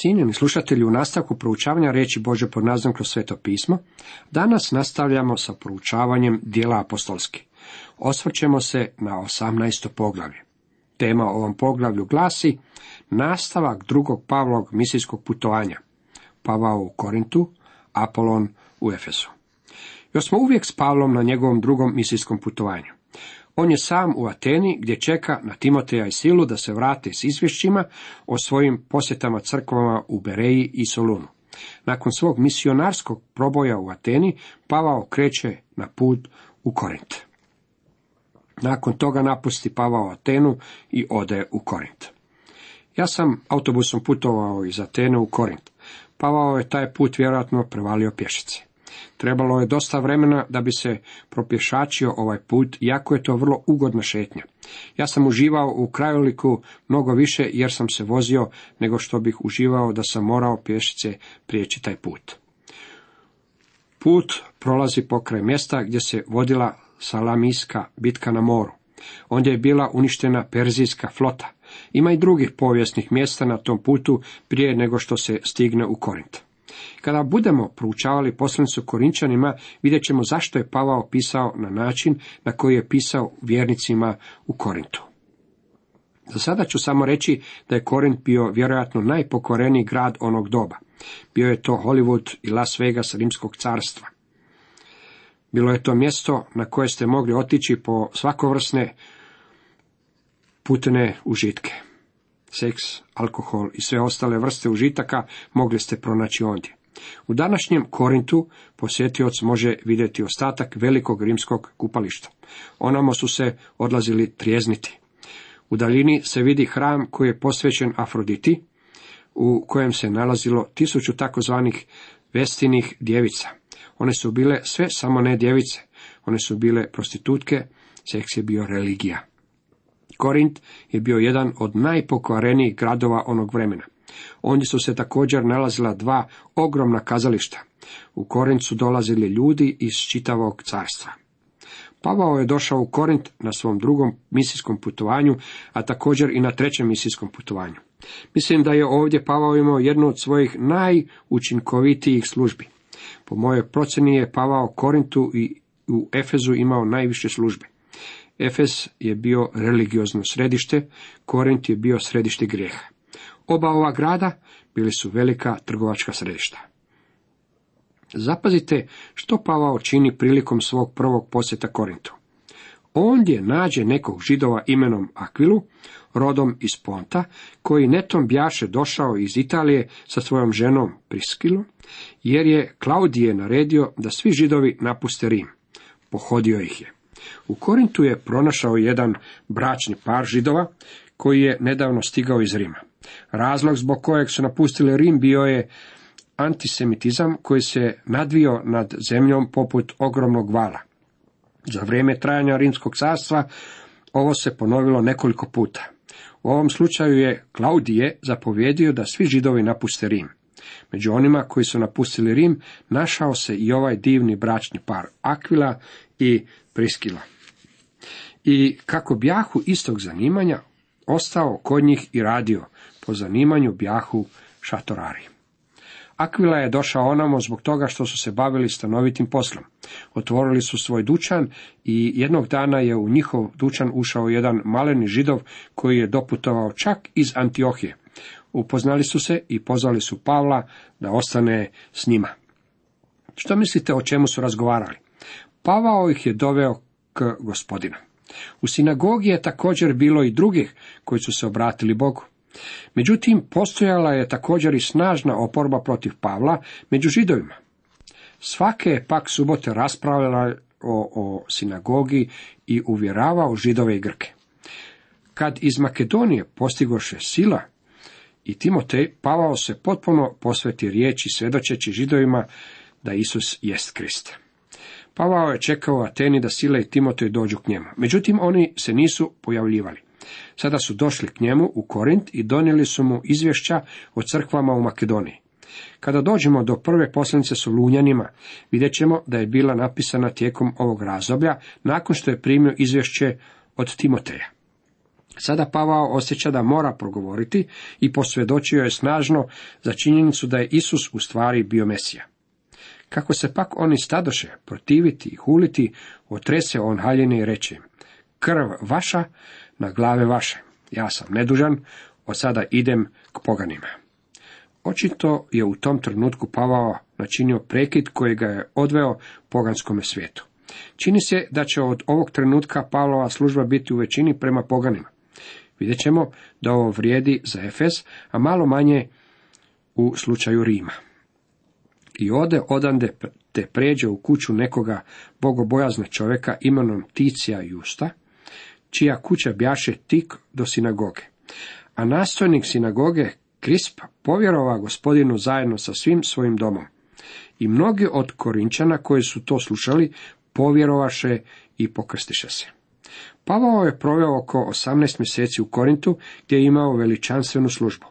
Cijenjeni slušatelji, u nastavku proučavanja riječi Bože pod nazivom kroz sveto pismo, danas nastavljamo sa proučavanjem dijela apostolski. Osvrćemo se na 18. poglavlje. Tema ovom poglavlju glasi nastavak drugog Pavlog misijskog putovanja. Pavao u Korintu, Apolon u Efesu. Još smo uvijek s Pavlom na njegovom drugom misijskom putovanju. On je sam u Ateni gdje čeka na Timoteja i Silu da se vrate s izvješćima o svojim posjetama crkvama u Bereji i Solunu. Nakon svog misionarskog proboja u Ateni, Pavao kreće na put u Korint. Nakon toga napusti Pavao Atenu i ode u Korint. Ja sam autobusom putovao iz Atene u Korint. Pavao je taj put vjerojatno prevalio pješice. Trebalo je dosta vremena da bi se propješačio ovaj put, iako je to vrlo ugodna šetnja. Ja sam uživao u krajoliku mnogo više jer sam se vozio nego što bih uživao da sam morao pješice prijeći taj put. Put prolazi pokraj mjesta gdje se vodila salamijska bitka na moru. Ondje je bila uništena perzijska flota. Ima i drugih povijesnih mjesta na tom putu prije nego što se stigne u Korint. Kada budemo proučavali poslanicu Korinčanima, vidjet ćemo zašto je Pavao pisao na način na koji je pisao vjernicima u Korintu. Za sada ću samo reći da je Korint bio vjerojatno najpokoreniji grad onog doba. Bio je to Hollywood i Las Vegas rimskog carstva. Bilo je to mjesto na koje ste mogli otići po svakovrsne putne užitke. Seks, alkohol i sve ostale vrste užitaka mogli ste pronaći ondje. U današnjem Korintu posjetioc može vidjeti ostatak velikog rimskog kupališta. Onamo su se odlazili trijezniti. U daljini se vidi hram koji je posvećen Afroditi, u kojem se nalazilo tisuću takozvanih vestinih djevica. One su bile sve samo ne djevice. One su bile prostitutke, seks je bio religija. Korint je bio jedan od najpokvarenijih gradova onog vremena. Ondje su se također nalazila dva ogromna kazališta. U Korint su dolazili ljudi iz čitavog carstva. Pavao je došao u Korint na svom drugom misijskom putovanju, a također i na trećem misijskom putovanju. Mislim da je ovdje Pavao imao jednu od svojih najučinkovitijih službi. Po mojoj procjeni je Pavao Korintu i u Efezu imao najviše službe. Efes je bio religiozno središte, Korint je bio središte grijeha. Oba ova grada bili su velika trgovačka središta. Zapazite što Pavao čini prilikom svog prvog posjeta Korintu. Ondje nađe nekog židova imenom Akvilu, rodom iz Ponta, koji netom bjaše došao iz Italije sa svojom ženom Priskilom, jer je Klaudije naredio da svi židovi napuste Rim. Pohodio ih je. U Korintu je pronašao jedan bračni par židova koji je nedavno stigao iz Rima. Razlog zbog kojeg su napustili Rim bio je antisemitizam koji se nadvio nad zemljom poput ogromnog vala. Za vrijeme trajanja Rimskog carstva ovo se ponovilo nekoliko puta. U ovom slučaju je Klaudije zapovjedio da svi židovi napuste Rim. Među onima koji su napustili Rim našao se i ovaj divni bračni par Akvila i Priskila. I kako bjahu istog zanimanja, ostao kod njih i radio, po zanimanju bjahu šatorari. Akvila je došao onamo zbog toga što su se bavili stanovitim poslom. Otvorili su svoj dućan i jednog dana je u njihov dućan ušao jedan maleni židov koji je doputovao čak iz Antiohije. Upoznali su se i pozvali su Pavla da ostane s njima. Što mislite o čemu su razgovarali? Pavao ih je doveo k gospodinu. U sinagogi je također bilo i drugih koji su se obratili Bogu. Međutim, postojala je također i snažna oporba protiv Pavla među židovima. Svake je pak subote raspravljala o, o sinagogi i uvjeravao židove i Grke. Kad iz Makedonije postigoše sila i Timotej, Pavao se potpuno posveti riječi svjedočeći židovima da Isus jest Krist. Pavao je čekao Ateni da Sila i Timotej dođu k njemu. Međutim, oni se nisu pojavljivali. Sada su došli k njemu u Korint i donijeli su mu izvješća o crkvama u Makedoniji. Kada dođemo do prve poslanice s Lunjanima, vidjet ćemo da je bila napisana tijekom ovog razdoblja, nakon što je primio izvješće od Timoteja. Sada Pavao osjeća da mora progovoriti i posvjedočio je snažno za činjenicu da je Isus u stvari bio Mesija. Kako se pak oni stadoše protiviti i huliti, otrese on haljine i reče, krv vaša na glave vaše, ja sam nedužan, od sada idem k poganima. Očito je u tom trenutku Pavao načinio prekid koji ga je odveo poganskome svijetu. Čini se da će od ovog trenutka Pavlova služba biti u većini prema poganima. Vidjet ćemo da ovo vrijedi za Efes, a malo manje u slučaju Rima. I ode odande te pređe u kuću nekoga bogobojazne čovjeka imenom Ticija Justa, čija kuća bjaše tik do sinagoge. A nastojnik sinagoge Krisp povjerova gospodinu zajedno sa svim svojim domom. I mnogi od Korinčana koji su to slušali povjerovaše i pokrstiše se. Pavao je proveo oko 18 mjeseci u Korintu gdje je imao veličanstvenu službu.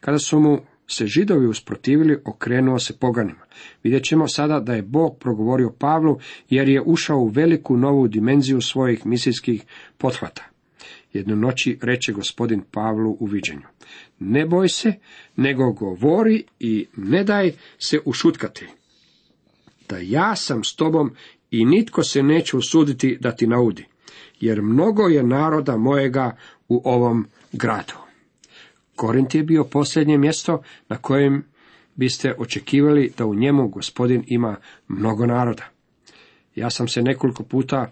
Kada su mu se židovi usprotivili, okrenuo se poganima. Vidjet ćemo sada da je Bog progovorio Pavlu jer je ušao u veliku novu dimenziju svojih misijskih pothvata. Jednu noći reče gospodin Pavlu u viđenju. Ne boj se, nego govori i ne daj se ušutkati. Da ja sam s tobom i nitko se neće usuditi da ti naudi, jer mnogo je naroda mojega u ovom gradu. Korint je bio posljednje mjesto na kojem biste očekivali da u njemu gospodin ima mnogo naroda. Ja sam se nekoliko puta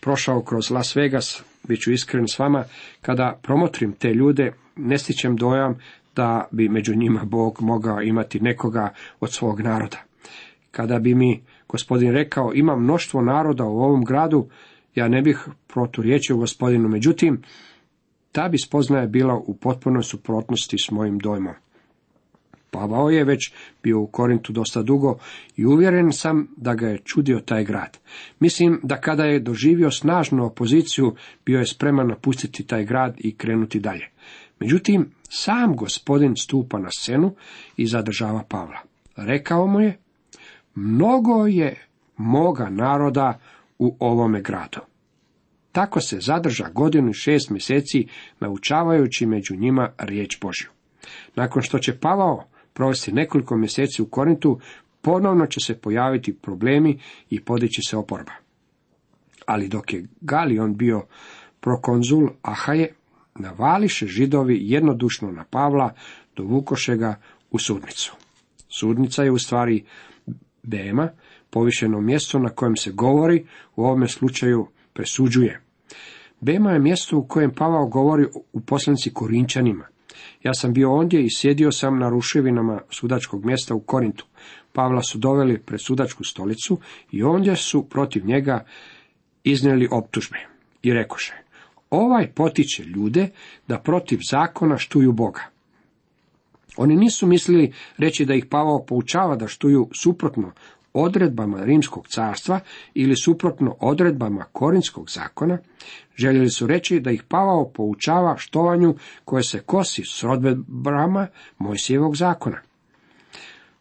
prošao kroz Las Vegas, bit ću iskren s vama, kada promotrim te ljude, ne stičem dojam da bi među njima Bog mogao imati nekoga od svog naroda. Kada bi mi gospodin rekao, ima mnoštvo naroda u ovom gradu, ja ne bih proturječio gospodinu, međutim, ta bi spoznaja bila u potpunoj suprotnosti s mojim dojmom. Pavao je već bio u Korintu dosta dugo i uvjeren sam da ga je čudio taj grad. Mislim da kada je doživio snažnu opoziciju, bio je spreman napustiti taj grad i krenuti dalje. Međutim, sam gospodin stupa na scenu i zadržava Pavla. Rekao mu je, mnogo je moga naroda u ovome gradu. Tako se zadrža godinu i šest mjeseci naučavajući među njima riječ Božju. Nakon što će Pavao provesti nekoliko mjeseci u Korintu, ponovno će se pojaviti problemi i podići se oporba. Ali dok je Galion bio prokonzul Ahaje, navališe židovi jednodušno na Pavla, dovukoše ga u sudnicu. Sudnica je u stvari Bema, povišeno mjesto na kojem se govori, u ovome slučaju presuđuje. Bema je mjesto u kojem Pavao govori u poslanici Korinčanima. Ja sam bio ondje i sjedio sam na ruševinama sudačkog mjesta u Korintu. Pavla su doveli pred sudačku stolicu i ondje su protiv njega iznijeli optužbe. I rekoše, ovaj potiče ljude da protiv zakona štuju Boga. Oni nisu mislili reći da ih Pavao poučava da štuju suprotno odredbama Rimskog carstva ili suprotno odredbama Korinskog zakona, željeli su reći da ih Pavao poučava štovanju koje se kosi s odredbama Mojsijevog zakona.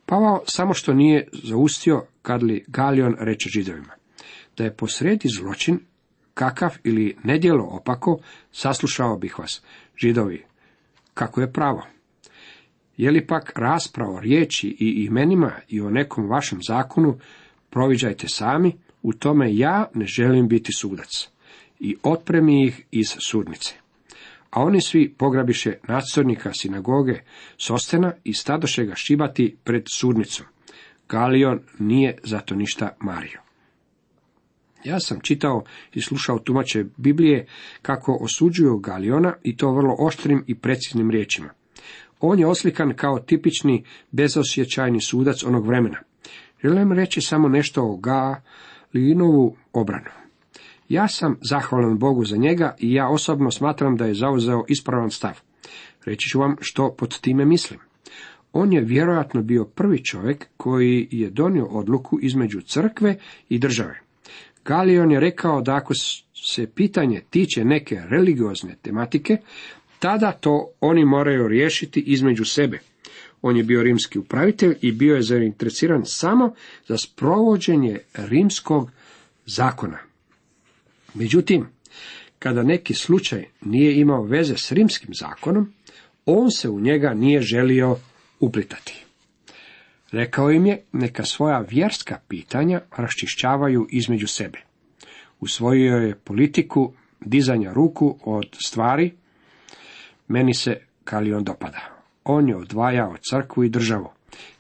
Pavao samo što nije zaustio kad li Galion reče židovima. Da je posredi zločin, kakav ili nedjelo opako, saslušao bih vas, židovi, kako je pravo. Je li pak rasprava riječi i imenima i o nekom vašem zakonu, proviđajte sami, u tome ja ne želim biti sudac. I otpremi ih iz sudnice. A oni svi pograbiše nadzornika sinagoge Sostena i stadoše ga šibati pred sudnicom. Galion nije zato ništa mario. Ja sam čitao i slušao tumače Biblije kako osuđuju Galiona i to vrlo oštrim i preciznim riječima. On je oslikan kao tipični bezosjećajni sudac onog vremena. Želim reći samo nešto o Galinovu obranu. Ja sam zahvalan Bogu za njega i ja osobno smatram da je zauzeo ispravan stav. Reći ću vam što pod time mislim. On je vjerojatno bio prvi čovjek koji je donio odluku između crkve i države. Galion je rekao da ako se pitanje tiče neke religiozne tematike, tada to oni moraju riješiti između sebe. On je bio rimski upravitelj i bio je zainteresiran samo za sprovođenje rimskog zakona. Međutim, Kada neki slučaj nije imao veze s rimskim zakonom, on se u njega nije želio uplitati. Rekao im je neka svoja vjerska pitanja raščišćavaju između sebe. Usvojio je politiku dizanja ruku od stvari, meni se Kalion dopada. On je odvajao crkvu i državu.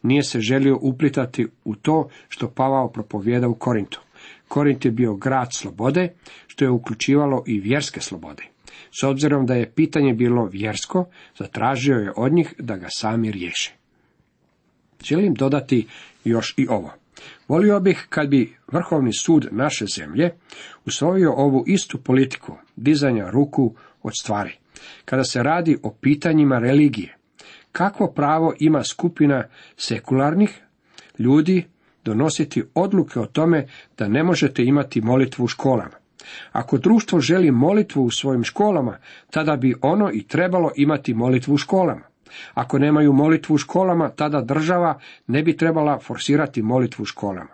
Nije se želio uplitati u to što Pavao propovjeda u Korintu. Korint je bio grad slobode, što je uključivalo i vjerske slobode. S obzirom da je pitanje bilo vjersko, zatražio je od njih da ga sami riješe. Želim dodati još i ovo. Volio bih kad bi Vrhovni sud naše zemlje usvojio ovu istu politiku dizanja ruku od stvari. Kada se radi o pitanjima religije, kakvo pravo ima skupina sekularnih ljudi donositi odluke o tome da ne možete imati molitvu u školama? Ako društvo želi molitvu u svojim školama, tada bi ono i trebalo imati molitvu u školama. Ako nemaju molitvu u školama, tada država ne bi trebala forsirati molitvu u školama.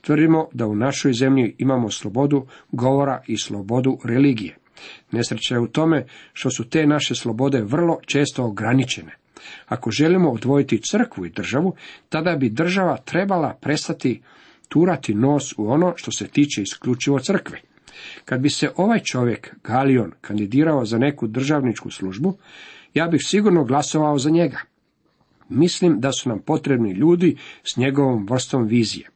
Tvrdimo da u našoj zemlji imamo slobodu govora i slobodu religije. Nesreća je u tome što su te naše slobode vrlo često ograničene. Ako želimo odvojiti crkvu i državu, tada bi država trebala prestati turati nos u ono što se tiče isključivo crkve. Kad bi se ovaj čovjek, Galion, kandidirao za neku državničku službu, ja bih sigurno glasovao za njega. Mislim da su nam potrebni ljudi s njegovom vrstom vizije.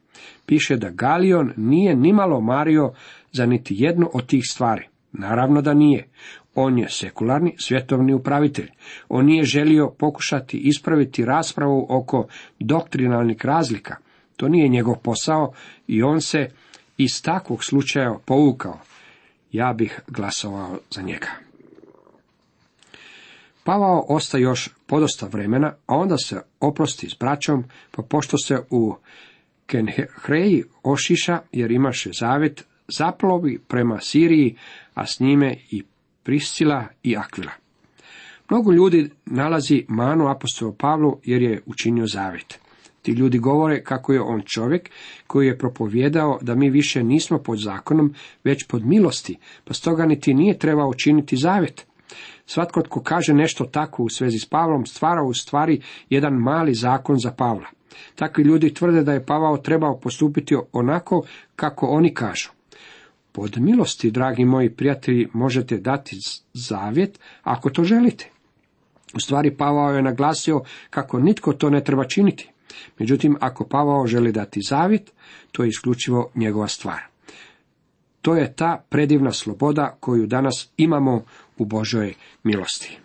Piše da Galion nije nimalo mario za niti jednu od tih stvari. Naravno da nije. On je sekularni svjetovni upravitelj. On nije želio pokušati ispraviti raspravu oko doktrinalnih razlika. To nije njegov posao i on se iz takvog slučaja povukao. Ja bih glasovao za njega. Pavao ostaje još podosta vremena, a onda se oprosti s braćom, pa pošto se u Kenhreji ošiša, jer imaše zavjet, zaplovi prema Siriji, a s njime i Priscila i Akvila. Mnogo ljudi nalazi manu apostolu Pavlu jer je učinio zavjet. Ti ljudi govore kako je on čovjek koji je propovjedao da mi više nismo pod zakonom, već pod milosti, pa stoga niti nije trebao učiniti zavjet. Svatko tko kaže nešto tako u svezi s Pavlom stvara u stvari jedan mali zakon za Pavla. Takvi ljudi tvrde da je Pavao trebao postupiti onako kako oni kažu. Pod milosti, dragi moji prijatelji, možete dati zavjet ako to želite. U stvari Pavao je naglasio kako nitko to ne treba činiti. Međutim, ako Pavao želi dati zavjet, to je isključivo njegova stvar. To je ta predivna sloboda koju danas imamo u Božoj milosti.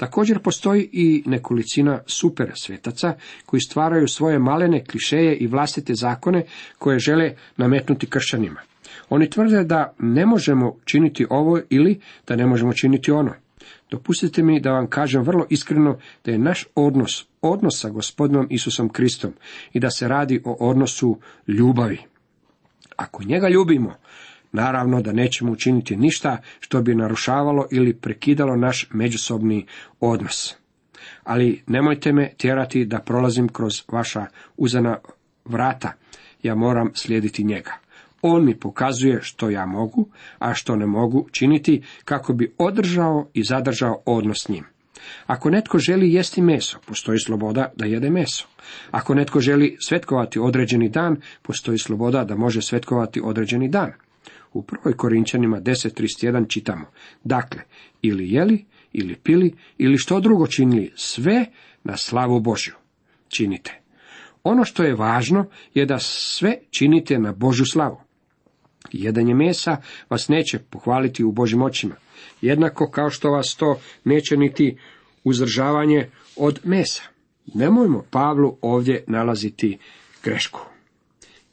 Također postoji i nekolicina super svetaca koji stvaraju svoje malene klišeje i vlastite zakone koje žele nametnuti kršćanima. Oni tvrde da ne možemo činiti ovo ili da ne možemo činiti ono. Dopustite mi da vam kažem vrlo iskreno da je naš odnos, odnos sa gospodinom Isusom Kristom i da se radi o odnosu ljubavi. Ako njega ljubimo, naravno da nećemo učiniti ništa što bi narušavalo ili prekidalo naš međusobni odnos. Ali nemojte me tjerati da prolazim kroz vaša uzana vrata, ja moram slijediti njega. On mi pokazuje što ja mogu, a što ne mogu činiti kako bi održao i zadržao odnos s njim. Ako netko želi jesti meso, postoji sloboda da jede meso. Ako netko želi svetkovati određeni dan, postoji sloboda da može svetkovati određeni dan. U prvoj Korinčanima 10.31 čitamo, dakle, ili jeli, ili pili, ili što drugo činili, sve na slavu Božju činite. Ono što je važno je da sve činite na Božju slavu. Jedanje mesa vas neće pohvaliti u Božim očima, jednako kao što vas to neće niti uzdržavanje od mesa. Nemojmo Pavlu ovdje nalaziti grešku.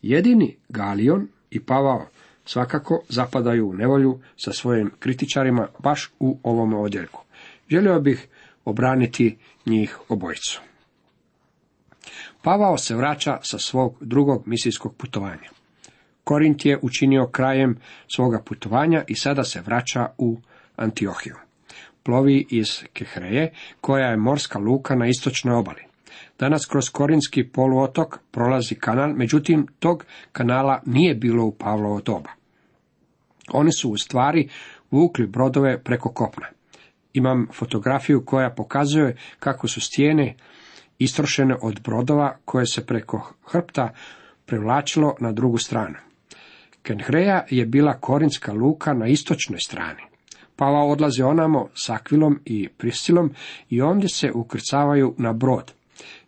Jedini Galion i Pavao svakako zapadaju u nevolju sa svojim kritičarima baš u ovom odjeljku. Želio bih obraniti njih obojicu. Pavao se vraća sa svog drugog misijskog putovanja. Korint je učinio krajem svoga putovanja i sada se vraća u Antiohiju. Plovi iz Kehreje, koja je morska luka na istočnoj obali. Danas kroz Korinski poluotok prolazi kanal, međutim tog kanala nije bilo u Pavlovo doba. Oni su u stvari vukli brodove preko kopna. Imam fotografiju koja pokazuje kako su stijene istrošene od brodova koje se preko hrpta prevlačilo na drugu stranu. Kenhreja je bila korinska luka na istočnoj strani. Pava odlazi onamo s Akvilom i Prisilom i ondje se ukrcavaju na brod.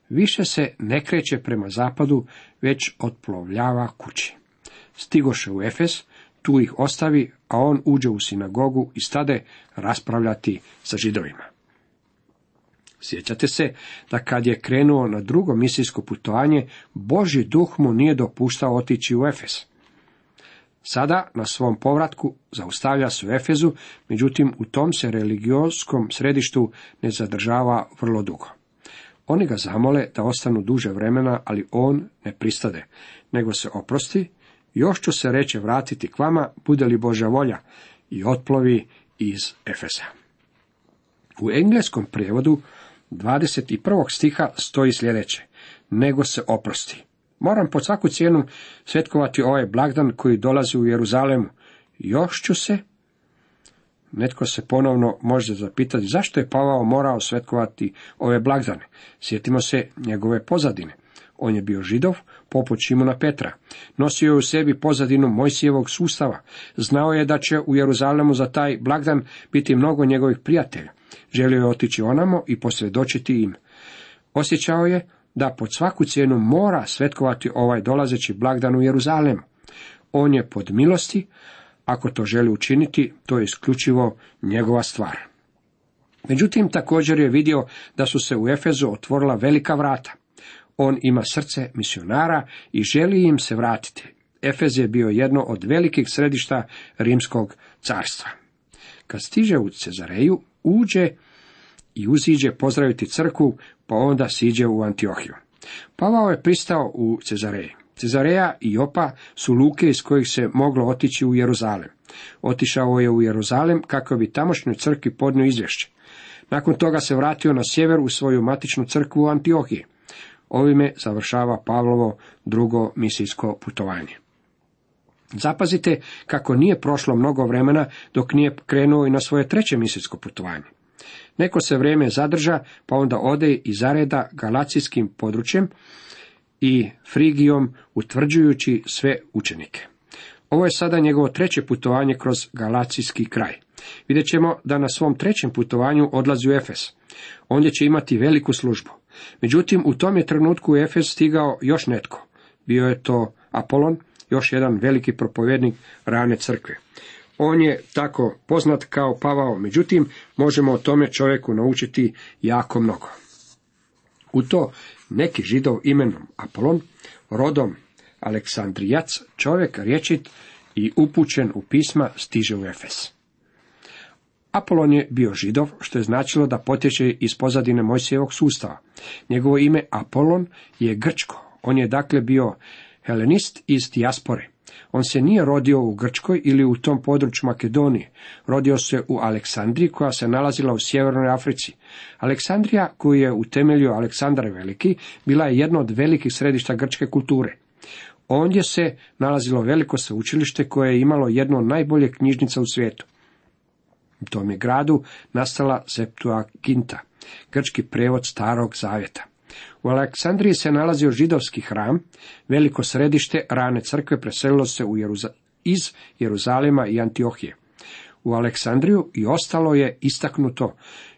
Više se ne kreće prema zapadu, već otplovljava kući. Stigoše u Efes, tu ih ostavi, a on uđe u sinagogu i stade raspravljati sa židovima. Sjećate se da kad je krenuo na drugo misijsko putovanje, Boži duh mu nije dopuštao otići u Efes. Sada na svom povratku zaustavlja se u Efezu, međutim u tom se religioskom središtu ne zadržava vrlo dugo. Oni ga zamole da ostanu duže vremena, ali on ne pristade, nego se oprosti, još ću se reće vratiti k vama, bude li Božja volja, i otplovi iz Efesa. U engleskom prijevodu 21. stiha stoji sljedeće, nego se oprosti. Moram pod svaku cijenu svetkovati ovaj blagdan koji dolazi u Jeruzalemu. Još ću se, netko se ponovno može zapitati zašto je Pavao morao svetkovati ove blagdane. Sjetimo se njegove pozadine. On je bio židov, poput Šimuna Petra. Nosio je u sebi pozadinu Mojsijevog sustava. Znao je da će u Jeruzalemu za taj blagdan biti mnogo njegovih prijatelja. Želio je otići onamo i posvjedočiti im. Osjećao je da pod svaku cijenu mora svetkovati ovaj dolazeći blagdan u Jeruzalemu. On je pod milosti, ako to želi učiniti, to je isključivo njegova stvar. Međutim, također je vidio da su se u Efezu otvorila velika vrata. On ima srce misionara i želi im se vratiti. Efez je bio jedno od velikih središta rimskog carstva. Kad stiže u Cezareju, uđe i uziđe pozdraviti crkvu, pa onda siđe u Antiohiju. Pavao je pristao u Cezareji. Cezareja i Jopa su luke iz kojih se moglo otići u Jeruzalem. Otišao je u Jeruzalem kako bi tamošnjoj crkvi podnio izvješće. Nakon toga se vratio na sjever u svoju matičnu crkvu u Antiohiji. Ovime završava Pavlovo drugo misijsko putovanje. Zapazite kako nije prošlo mnogo vremena dok nije krenuo i na svoje treće misijsko putovanje. Neko se vrijeme zadrža, pa onda ode i zareda galacijskim područjem i Frigijom utvrđujući sve učenike. Ovo je sada njegovo treće putovanje kroz galacijski kraj. Vidjet ćemo da na svom trećem putovanju odlazi u Efes. Ondje će imati veliku službu. Međutim, u tom je trenutku u Efes stigao još netko. Bio je to Apolon, još jedan veliki propovjednik rane crkve. On je tako poznat kao Pavao, međutim, možemo o tome čovjeku naučiti jako mnogo. U to neki židov imenom Apolon, rodom Aleksandrijac, čovjek rječit i upućen u pisma stiže u Efes. Apolon je bio židov, što je značilo da potječe iz pozadine Mojsijevog sustava. Njegovo ime Apolon je grčko. On je dakle bio helenist iz dijaspore. On se nije rodio u Grčkoj ili u tom području Makedonije. Rodio se u Aleksandriji koja se nalazila u sjevernoj Africi. Aleksandrija koju je utemeljio Aleksandar Veliki bila je jedno od velikih središta grčke kulture. Ondje se nalazilo veliko sveučilište koje je imalo jedno od najboljih knjižnica u svijetu. U tom je gradu nastala Septuaginta, grčki prevod starog zavjeta. U Aleksandriji se nalazio židovski hram, veliko središte rane crkve preselilo se u Jeruza iz Jeruzalema i Antiohije. U Aleksandriju i ostalo je istaknuto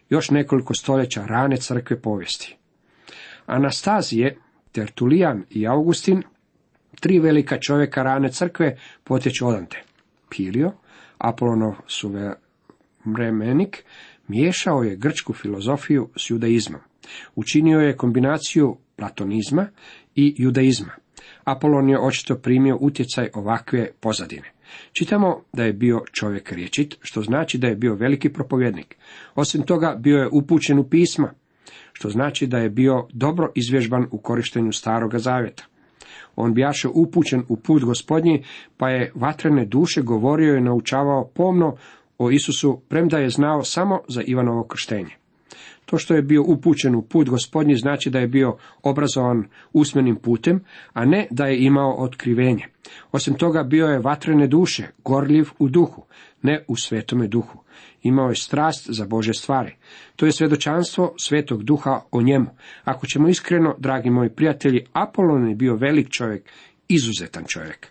još nekoliko stoljeća rane crkve povijesti. Anastazije, Tertulijan i Augustin, tri velika čovjeka rane crkve, potječu odante. Pilio, Apolonov suvremenik, miješao je grčku filozofiju s judaizmom. Učinio je kombinaciju platonizma i judaizma. Apolon je očito primio utjecaj ovakve pozadine. Čitamo da je bio čovjek riječit, što znači da je bio veliki propovjednik. Osim toga, bio je upućen u pisma, što znači da je bio dobro izvježban u korištenju staroga zavjeta. On bijaše upućen u put gospodnji, pa je vatrene duše govorio i naučavao pomno o Isusu, premda je znao samo za Ivanovo krštenje. To što je bio upućen u put gospodnji znači da je bio obrazovan usmenim putem, a ne da je imao otkrivenje. Osim toga bio je vatrene duše, gorljiv u duhu, ne u svetome duhu. Imao je strast za Bože stvari. To je svjedočanstvo svetog duha o njemu. Ako ćemo iskreno, dragi moji prijatelji, Apolon je bio velik čovjek, izuzetan čovjek.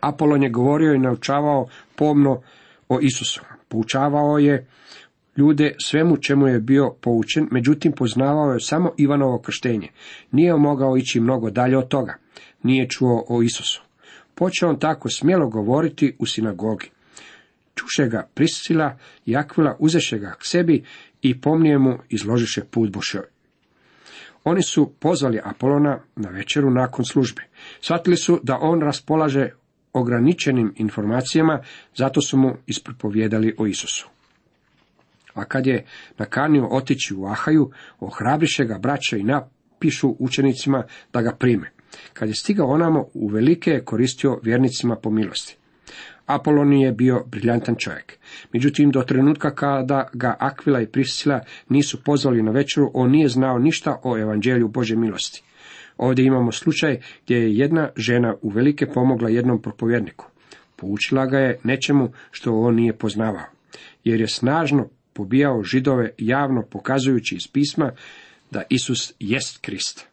Apolon je govorio i naučavao pomno o Isusu. Poučavao je ljude svemu čemu je bio poučen, međutim poznavao je samo Ivanovo krštenje. Nije mogao ići mnogo dalje od toga. Nije čuo o Isusu. Počeo on tako smjelo govoriti u sinagogi. Čuše ga Priscila i Akvila, uzeše ga k sebi i pomnije mu izložiše put Bošoj. Oni su pozvali Apolona na večeru nakon službe. Shvatili su da on raspolaže ograničenim informacijama, zato su mu ispropovjedali o Isusu. A kad je nakanio otići u Ahaju, ohrabriše ga braća i napišu učenicima da ga prime. Kad je stigao onamo, u velike je koristio vjernicima po milosti. Apolon je bio briljantan čovjek. Međutim, do trenutka kada ga Akvila i Priscila nisu pozvali na večeru, on nije znao ništa o evanđelju Bože milosti. Ovdje imamo slučaj gdje je jedna žena uvelike pomogla jednom propovjedniku. Poučila ga je nečemu što on nije poznavao, jer je snažno pobijao židove javno pokazujući iz pisma da Isus jest Krist.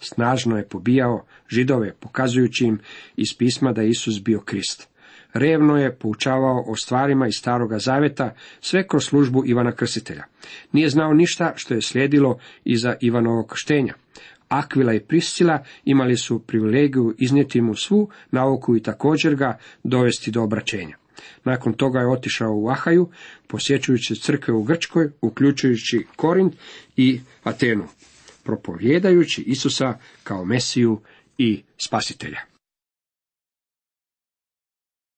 Snažno je pobijao židove pokazujući im iz pisma da Isus bio Krist. Revno je poučavao o stvarima iz staroga zaveta, sve kroz službu Ivana Krstitelja. Nije znao ništa što je slijedilo iza Ivanovog krštenja. Akvila i Priscila imali su privilegiju iznijeti mu svu nauku i također ga dovesti do obraćenja. Nakon toga je otišao u Ahaju, posjećujući crkve u Grčkoj, uključujući Korint i Atenu, propovjedajući Isusa kao Mesiju i Spasitelja.